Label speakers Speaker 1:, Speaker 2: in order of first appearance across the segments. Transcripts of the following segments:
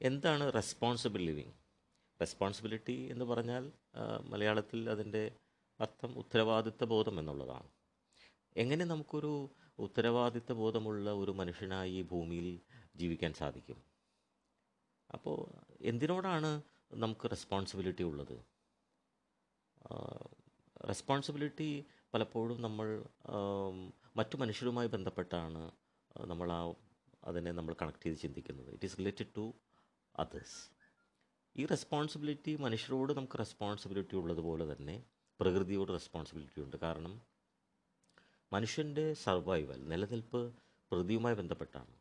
Speaker 1: എന്താണ് responsible living responsibility എന്ന് പറഞ്ഞാൽ മലയാളത്തിൽ അതിന്റെ അർത്ഥം ഉത്തരവാദിത്വ ബോധം എന്നുള്ളതാണ്. എങ്ങനെ നമുക്കൊരു ഉത്തരവാദിത്വ ബോധമുള്ള ഒരു മനുഷ്യനായി ഈ ഭൂമിയിൽ ജീവിക്കാൻ സാധിക്കും? അപ്പോൾ എന്തിനോടാണ് നമുക്ക് റെസ്പോൺസിബിലിറ്റി ഉള്ളത്? റെസ്പോൺസിബിലിറ്റി പലപ്പോഴും നമ്മൾ മറ്റു മനുഷ്യരുമായി ബന്ധപ്പെട്ടാണ് നമ്മൾ ആ അതിനെ നമ്മൾ കണക്ട് ചെയ്ത് ചിന്തിക്കുന്നത്. It is related to others ഈ റെസ്പോൺസിബിലിറ്റി മനുഷ്യരോട് നമുക്ക് റെസ്പോൺസിബിലിറ്റി ഉള്ളതുപോലെ തന്നെ പ്രകൃതിയോട് റെസ്പോൺസിബിലിറ്റി ഉണ്ട്. കാരണം മനുഷ്യന്റെ സർവൈവൽ നിലനിൽപ്പ് പ്രകൃതിയുമായി ബന്ധപ്പെട്ടാണ്.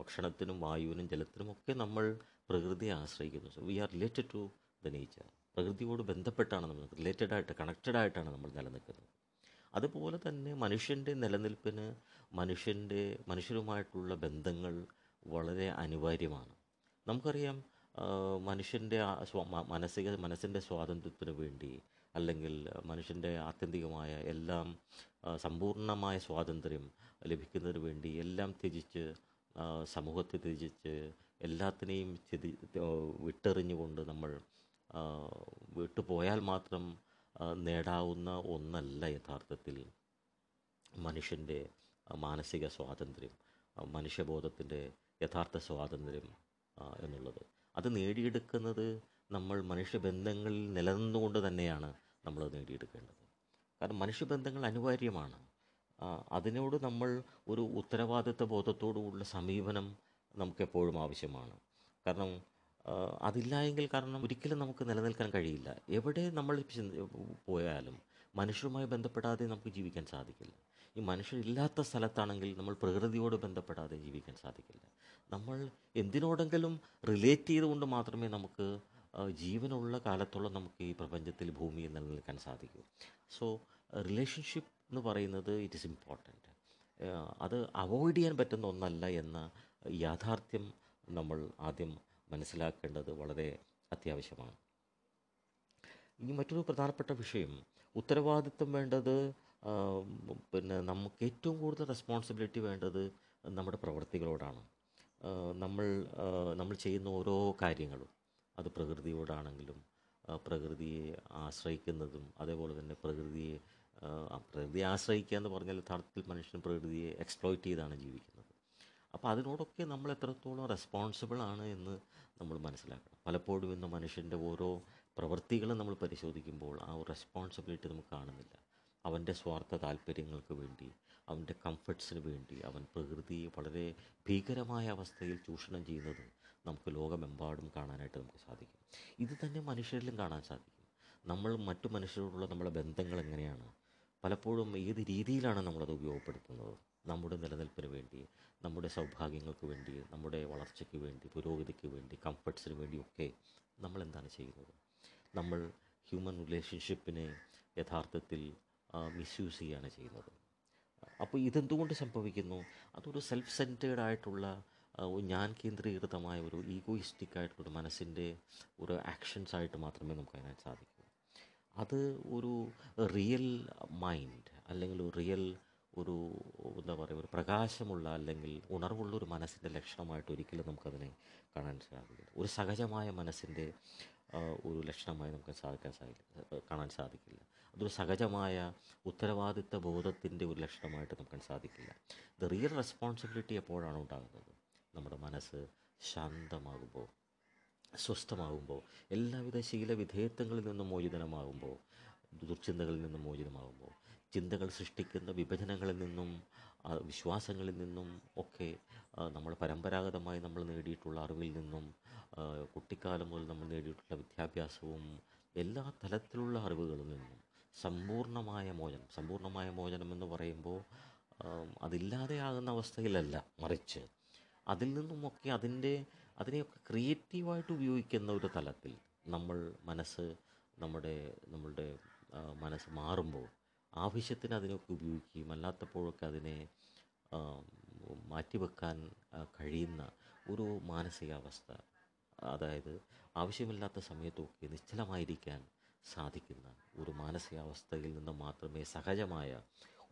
Speaker 1: ഭക്ഷണത്തിനും വായുവിനും ജലത്തിനും ഒക്കെ നമ്മൾ പ്രകൃതിയെ ആശ്രയിക്കുന്നു. So we are related to the nature പ്രകൃതിയോട് ബന്ധപ്പെട്ടാണ് നമ്മൾ റിലേറ്റഡ് ആയിട്ട് കണക്റ്റഡ് ആയിട്ടാണ് നമ്മൾ നിലനിൽക്കുന്നത്. അതുപോലെ തന്നെ മനുഷ്യന്റെ നിലനിൽപ്പിന് മനുഷ്യന്റെ മനുഷ്യരുമായിട്ടുള്ള ബന്ധങ്ങൾ വളരെ അനിവാര്യമാണ്. നമുക്കറിയാം മനുഷ്യന്റെ മാനസിക മനസ്സിന്റെ സ്വാതന്ത്ര്യത്തിന് വേണ്ടി അല്ലെങ്കിൽ മനുഷ്യന്റെ ആത്യന്തികമായ എല്ലാം സമ്പൂർണമായ സ്വാതന്ത്ര്യം ലഭിക്കുന്നതിന് വേണ്ടി എല്ലാം ത്യജിച്ച് സമൂഹത്തെ ത്യജിച്ച് എല്ലാത്തിനെയും ആ, വിട്ടെറിഞ്ഞുകൊണ്ട് നമ്മൾ വിട്ടുപോയാൽ മാത്രം നേടാവുന്ന ഒന്നല്ല യഥാർത്ഥത്തിൽ മനുഷ്യന്റെ മാനസിക സ്വാതന്ത്ര്യം മനുഷ്യബോധത്തിന്റെ യഥാർത്ഥ സ്വാതന്ത്ര്യം. എന്നുള്ളത്. അത് നേടിയെടുക്കുന്നത് നമ്മൾ മനുഷ്യബന്ധങ്ങളിൽ നിലനിന്നുകൊണ്ട് തന്നെയാണ് നമ്മൾ നേടിയെടുക്കേണ്ടത്. കാരണം മനുഷ്യബന്ധങ്ങൾ അനിവാര്യമാണ്. അതിനോട് നമ്മൾ ഒരു ഉത്തരവാദിത്വ ബോധത്തോടുള്ള സമീപനം നമുക്കെപ്പോഴും ആവശ്യമാണ്. കാരണം അതില്ലായെങ്കിൽ കാരണം ഒരിക്കലും നമുക്ക് നിലനിൽക്കാൻ കഴിയില്ല. എവിടെ നമ്മൾ പോയാലും മനുഷ്യരുമായി ബന്ധപ്പെടാതെ നമുക്ക് ജീവിക്കാൻ സാധിക്കില്ല. ഈ മനുഷ്യരില്ലാത്ത സ്ഥലത്താണെങ്കിൽ നമ്മൾ പ്രകൃതിയോട് ബന്ധപ്പെടാതെ ജീവിക്കാൻ സാധിക്കില്ല. നമ്മൾ എന്തിനോടെങ്കിലും റിലേറ്റ് ചെയ്തുകൊണ്ട് മാത്രമേ നമുക്ക് ജീവനുള്ള കാലത്തോളം നമുക്ക് ഈ പ്രപഞ്ചത്തിൽ ഭൂമിയിൽ നിലനിൽക്കാൻ സാധിക്കൂ. സോ റിലേഷൻഷിപ്പ് എന്ന് പറയുന്നത് ഇറ്റ് ഇസ് ഇമ്പോർട്ടന്റ് അത് അവോയ്ഡ് ചെയ്യാൻ പറ്റുന്ന ഒന്നല്ല എന്ന യാഥാർത്ഥ്യം നമ്മൾ ആദ്യം മനസ്സിലാക്കേണ്ടത് വളരെ അത്യാവശ്യമാണ്. ഇനി മറ്റൊരു പ്രധാനപ്പെട്ട വിഷയം ഉത്തരവാദിത്വം വേണ്ടത് പിന്നെ നമുക്ക് ഏറ്റവും കൂടുതൽ റെസ്പോൺസിബിലിറ്റി വേണ്ടത് നമ്മുടെ പ്രവൃത്തികളോടാണ് നമ്മൾ നമ്മൾ ചെയ്യുന്ന ഓരോ കാര്യങ്ങളും അത് പ്രകൃതിയോടാണെങ്കിലും പ്രകൃതിയെ ആശ്രയിക്കുന്നതും അതേപോലെ തന്നെ പ്രകൃതിയെ പ്രകൃതിയെ ആശ്രയിക്കുക എന്ന് പറഞ്ഞാൽ യഥാർത്ഥത്തിൽ മനുഷ്യൻ പ്രകൃതിയെ എക്സ്പ്ലോയിറ്റ് ചെയ്താണ് ജീവിക്കുന്നത്. അപ്പോൾ അതിനോടൊക്കെ നമ്മൾ എത്രത്തോളം റെസ്പോൺസിബിൾ ആണ് എന്ന് നമ്മൾ മനസ്സിലാക്കണം. പലപ്പോഴും ഇന്ന് മനുഷ്യന്റെ ഓരോ പ്രവൃത്തികളും നമ്മൾ പരിശോധിക്കുമ്പോൾ ആ റെസ്പോൺസിബിലിറ്റി നമുക്ക് കാണുന്നില്ല. അവന്റെ സ്വാർത്ഥ താല്പര്യങ്ങൾക്ക് വേണ്ടി അവന്റെ കംഫർട്ട്സിന് വേണ്ടി അവൻ പ്രകൃതിയെ വളരെ ഭീകരമായ അവസ്ഥയിൽ ചൂഷണം ചെയ്യുന്നത് നമുക്ക് ലോകമെമ്പാടും കാണാനായിട്ട് നമുക്ക് സാധിക്കും. ഇത് തന്നെ മനുഷ്യരിലും കാണാൻ സാധിക്കും. നമ്മൾ മറ്റു മനുഷ്യരോടുള്ള നമ്മുടെ ബന്ധങ്ങൾ എങ്ങനെയാണ്? പലപ്പോഴും ഏത് രീതിയിലാണ് നമ്മളത് ഉപയോഗപ്പെടുത്തുന്നത്? നമ്മുടെ നിലനിൽപ്പിന് വേണ്ടി നമ്മുടെ സൗഭാഗ്യങ്ങൾക്ക് വേണ്ടി നമ്മുടെ വളർച്ചയ്ക്ക് വേണ്ടി പുരോഗതിക്ക് വേണ്ടി കംഫർട്ട്സിന് വേണ്ടിയൊക്കെ നമ്മൾ എന്താണ് ചെയ്യുന്നത്? നമ്മൾ ഹ്യൂമൻ റിലേഷൻഷിപ്പിനെ യഥാർത്ഥത്തിൽ മിസ്യൂസ് ചെയ്യുകയാണ് ചെയ്യുന്നത്. അപ്പോൾ ഇതെന്തുകൊണ്ട് സംഭവിക്കുന്നു? അതൊരു സെൽഫ് സെന്റേഡ് ആയിട്ടുള്ള ഞാൻ കേന്ദ്രീകൃതമായ ഒരു ഈഗോയിസ്റ്റിക് ആയിട്ടുള്ള മനസ്സിന്റെ ഒരു ആക്ഷൻസ് ആയിട്ട് മാത്രമേ നമുക്ക് അതിനാൻ സാധിക്കൂ. അത് ഒരു റിയൽ മൈൻഡ് അല്ലെങ്കിൽ ഒരു റിയൽ ഒരു എന്താ പറയുക ഒരു പ്രകാശമുള്ള അല്ലെങ്കിൽ ഉണർവുള്ള ഒരു മനസ്സിന്റെ ലക്ഷണമായിട്ട് ഒരിക്കലും നമുക്കതിനെ കാണാൻ സാധിക്കില്ല. ഒരു സഹജമായ മനസ്സിന്റെ ഒരു ലക്ഷണമായി നമുക്ക് സാധിക്കാൻ സാധിക്കില്ല. കാണാൻ സാധിക്കില്ല. അതൊരു സഹജമായ ഉത്തരവാദിത്ത ബോധത്തിന്റെ ഒരു ലക്ഷണമായിട്ട് നമുക്ക് സാധിക്കില്ല. ദ റിയൽ റെസ്പോൺസിബിലിറ്റി എപ്പോഴാണ് ഉണ്ടാകുന്നത്? നമ്മുടെ മനസ്സ് ശാന്തമാകുമ്പോൾ സ്വസ്ഥമാകുമ്പോൾ എല്ലാവിധ ശീലവിധേയത്വങ്ങളിൽ നിന്നും മോചിതനമാകുമ്പോൾ ദുർചിന്തകളിൽ നിന്നും മോചിതമാകുമ്പോൾ ചിന്തകൾ സൃഷ്ടിക്കുന്ന വിഭജനങ്ങളിൽ നിന്നും വിശ്വാസങ്ങളിൽ നിന്നും ഒക്കെ നമ്മൾ പരമ്പരാഗതമായി നമ്മൾ നേടിയിട്ടുള്ള അറിവിൽ നിന്നും കുട്ടിക്കാലം മുതൽ നമ്മൾ നേടിയിട്ടുള്ള വിദ്യാഭ്യാസവും എല്ലാ തലത്തിലുള്ള അറിവുകളിൽ നിന്നും സമ്പൂർണമായ മോചനം സമ്പൂർണമായ മോചനം എന്ന് പറയുമ്പോൾ അതില്ലാതെ അതില്ലാതെയാകുന്ന അവസ്ഥയിലല്ല മറിച്ച്. അതിൽ നിന്നുമൊക്കെ അതിന്റെ അതിനെയൊക്കെ ക്രിയേറ്റീവായിട്ട് ഉപയോഗിക്കുന്ന ഒരു തലത്തിൽ നമ്മൾ മനസ്സ് നമ്മുടെ നമ്മളുടെ മനസ്സ് മാറുമ്പോൾ ആവശ്യത്തിന് അതിനൊക്കെ ഉപയോഗിക്കുകയും അല്ലാത്തപ്പോഴൊക്കെ അതിനെ മാറ്റിവെക്കാൻ കഴിയുന്ന ഒരു മാനസികാവസ്ഥ അതായത് ആവശ്യമില്ലാത്ത സമയത്തൊക്കെ നിശ്ചലമായിരിക്കാൻ സാധിക്കുന്ന ഒരു മാനസികാവസ്ഥയിൽ നിന്ന് മാത്രമേ സഹജമായ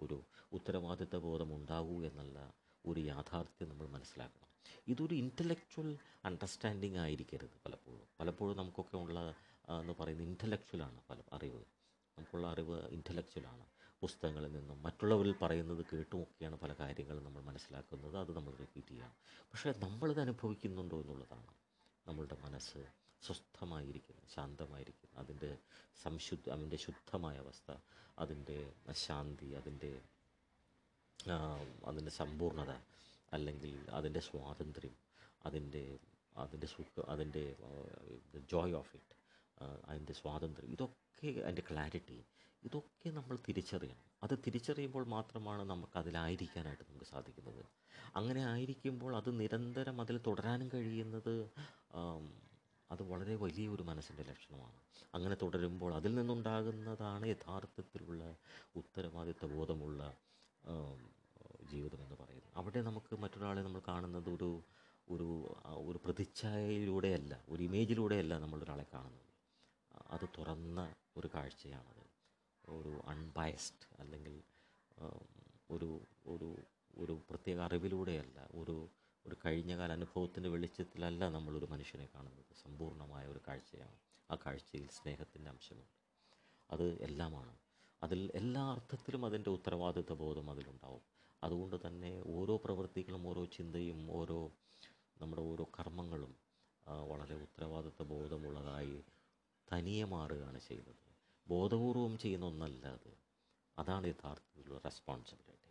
Speaker 1: ഒരു ഉത്തരവാദിത്വ ബോധം ഉണ്ടാകൂ എന്നുള്ള ഒരു യാഥാർത്ഥ്യം നമ്മൾ മനസ്സിലാക്കണം. ഇതൊരു ഇന്റലക്ച്വൽ അണ്ടർസ്റ്റാൻഡിങ് ആയിരിക്കരുത് പലപ്പോഴും. പലപ്പോഴും നമുക്കൊക്കെ ഉള്ള എന്ന് പറയുന്നത് ഇന്റലക്ച്വലാണ് പല അറിവ്. നമുക്കുള്ള അറിവ് ഇന്റലക്ച്വലാണ് പുസ്തകങ്ങളിൽ നിന്നും മറ്റുള്ളവരിൽ പറയുന്നത് കേട്ടുമൊക്കെയാണ് പല കാര്യങ്ങളും നമ്മൾ മനസ്സിലാക്കുന്നത്. അത് നമ്മൾ റിപ്പീറ്റ് ചെയ്യാം പക്ഷേ നമ്മളിത് അനുഭവിക്കുന്നുണ്ടോ എന്നുള്ളതാണ് നമ്മളുടെ മനസ്സ് സ്വസ്ഥമായിരിക്കുന്നു ശാന്തമായിരിക്കുന്നു. അതിന്റെ സംശുദ്ധ അതിന്റെ ശുദ്ധമായ അവസ്ഥ അതിന്റെ ശാന്തി അതിന്റെ അതിന്റെ സമ്പൂർണത അല്ലെങ്കിൽ അതിന്റെ സ്വാതന്ത്ര്യം അതിന്റെ അതിന്റെ സുഖ അതിന്റെ ജോയ് ഓഫ് ഇറ്റ് അതിന്റെ സ്വാതന്ത്ര്യം ഇതൊക്കെ അതിന്റെ ക്ലാരിറ്റി ഇതൊക്കെ നമ്മൾ തിരിച്ചറിയണം. അത് തിരിച്ചറിയുമ്പോൾ മാത്രമാണ് നമുക്ക് അതിലായിരിക്കാനായിട്ട് നമുക്ക് സാധിക്കുന്നത്. അങ്ങനെ ആയിരിക്കുമ്പോൾ അത് നിരന്തരം അതിൽ തുടരാനും കഴിയുന്നത് അത് വളരെ വലിയൊരു മനസ്സിന്റെ ലക്ഷണമാണ്. അങ്ങനെ തുടരുമ്പോൾ അതിൽ നിന്നുണ്ടാകുന്നതാണ് യഥാർത്ഥത്തിലുള്ള ഉത്തരവാദിത്വ ബോധമുള്ള ജീവിതം എന്ന് പറയുന്നത്. അവിടെ നമുക്ക് മറ്റൊരാളെ നമ്മൾ കാണുന്നത് ഒരു ഒരു ഒരു പ്രതിച്ഛായയിലൂടെയല്ല ഒരു ഇമേജിലൂടെയല്ല നമ്മളൊരാളെ കാണുന്നത്. അത് തുറന്ന ഒരു കാഴ്ചയാണത്. ഒരു അൺബയസ്ഡ് അല്ലെങ്കിൽ ഒരു ഒരു ഒരു പ്രത്യേക അറിവിലൂടെയല്ല ഒരു ഒരു കഴിഞ്ഞകാല അനുഭവത്തിന്റെ വെളിച്ചത്തിലല്ല നമ്മളൊരു മനുഷ്യനെ കാണുന്നത്. സമ്പൂർണമായ ഒരു കാഴ്ചയാണ്. ആ കാഴ്ചയിൽ സ്നേഹത്തിന്റെ അംശമുണ്ട്. അത് എല്ലാമാണ്. അതിൽ എല്ലാ അർത്ഥത്തിലും അതിന്റെ ഉത്തരവാദിത്വ ബോധം അതിലുണ്ടാവും. അതുകൊണ്ട് തന്നെ ഓരോ പ്രവൃത്തികളും ഓരോ ചിന്തയും ഓരോ നമ്മുടെ ഓരോ കർമ്മങ്ങളും വളരെ ഉത്തരവാദിത്വ ബോധമുള്ളതായി തനിയെ മാറുകയാണ് ചെയ്യുന്നത്. ബോധപൂർവം ചെയ്യുന്ന ഒന്നല്ല അത്. അതാണ് യഥാർത്ഥത്തിലുള്ള റെസ്പോൺസിബിലിറ്റി